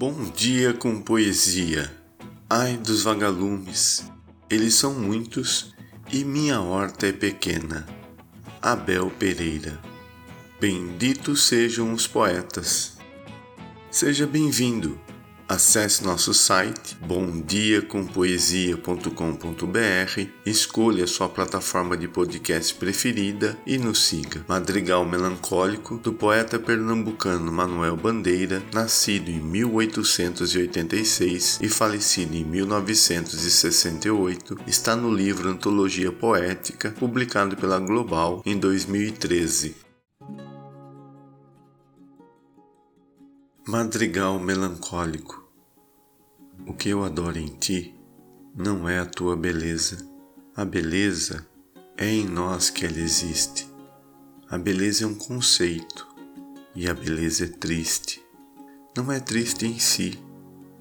Bom dia com poesia. Ai dos vagalumes, eles são muitos e minha horta é pequena. Abel Pereira. Benditos sejam os poetas. Seja bem-vindo Acesse nosso site bomdiacompoesia.com.br, escolha sua plataforma de podcast preferida e nos siga. Madrigal Melancólico, do poeta pernambucano Manuel Bandeira, nascido em 1886 e falecido em 1968, está no livro Antologia Poética, publicado pela Global em 2013. Madrigal melancólico o que eu adoro em ti não é a tua beleza. A beleza é em nós que ela existe. A beleza é um conceito e a beleza é triste. Não é triste em si,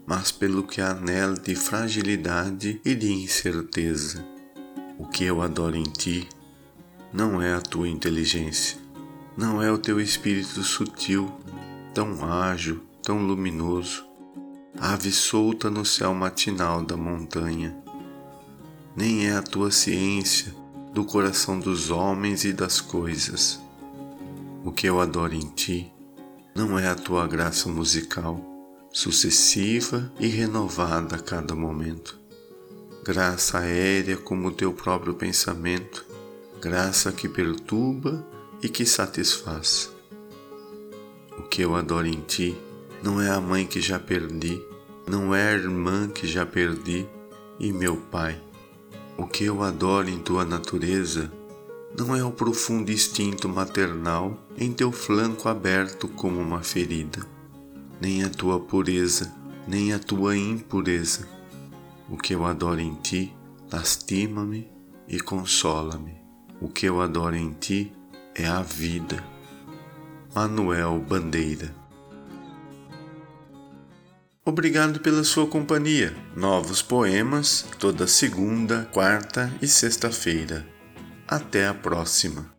mas pelo que há nela de fragilidade e de incerteza. O que eu adoro em ti não é a tua inteligência, não é o teu espírito sutil, tão ágil, tão luminoso, ave solta no céu matinal da montanha. Nem é a tua ciência do coração dos homens e das coisas. O que eu adoro em ti não é a tua graça musical, sucessiva e renovada a cada momento. Graça aérea como o teu próprio pensamento, graça que perturba e que satisfaz. Que eu adoro em ti não é a mãe que já perdi, não é a irmã que já perdi e meu pai. O que eu adoro em tua natureza não é o profundo instinto maternal em teu flanco aberto como uma ferida, nem a tua pureza, nem a tua impureza. O que eu adoro em ti lastima-me e consola-me. O que eu adoro em ti é a vida. Manuel Bandeira Obrigado pela sua companhia. Novos poemas toda segunda, quarta e sexta-feira. Até a próxima.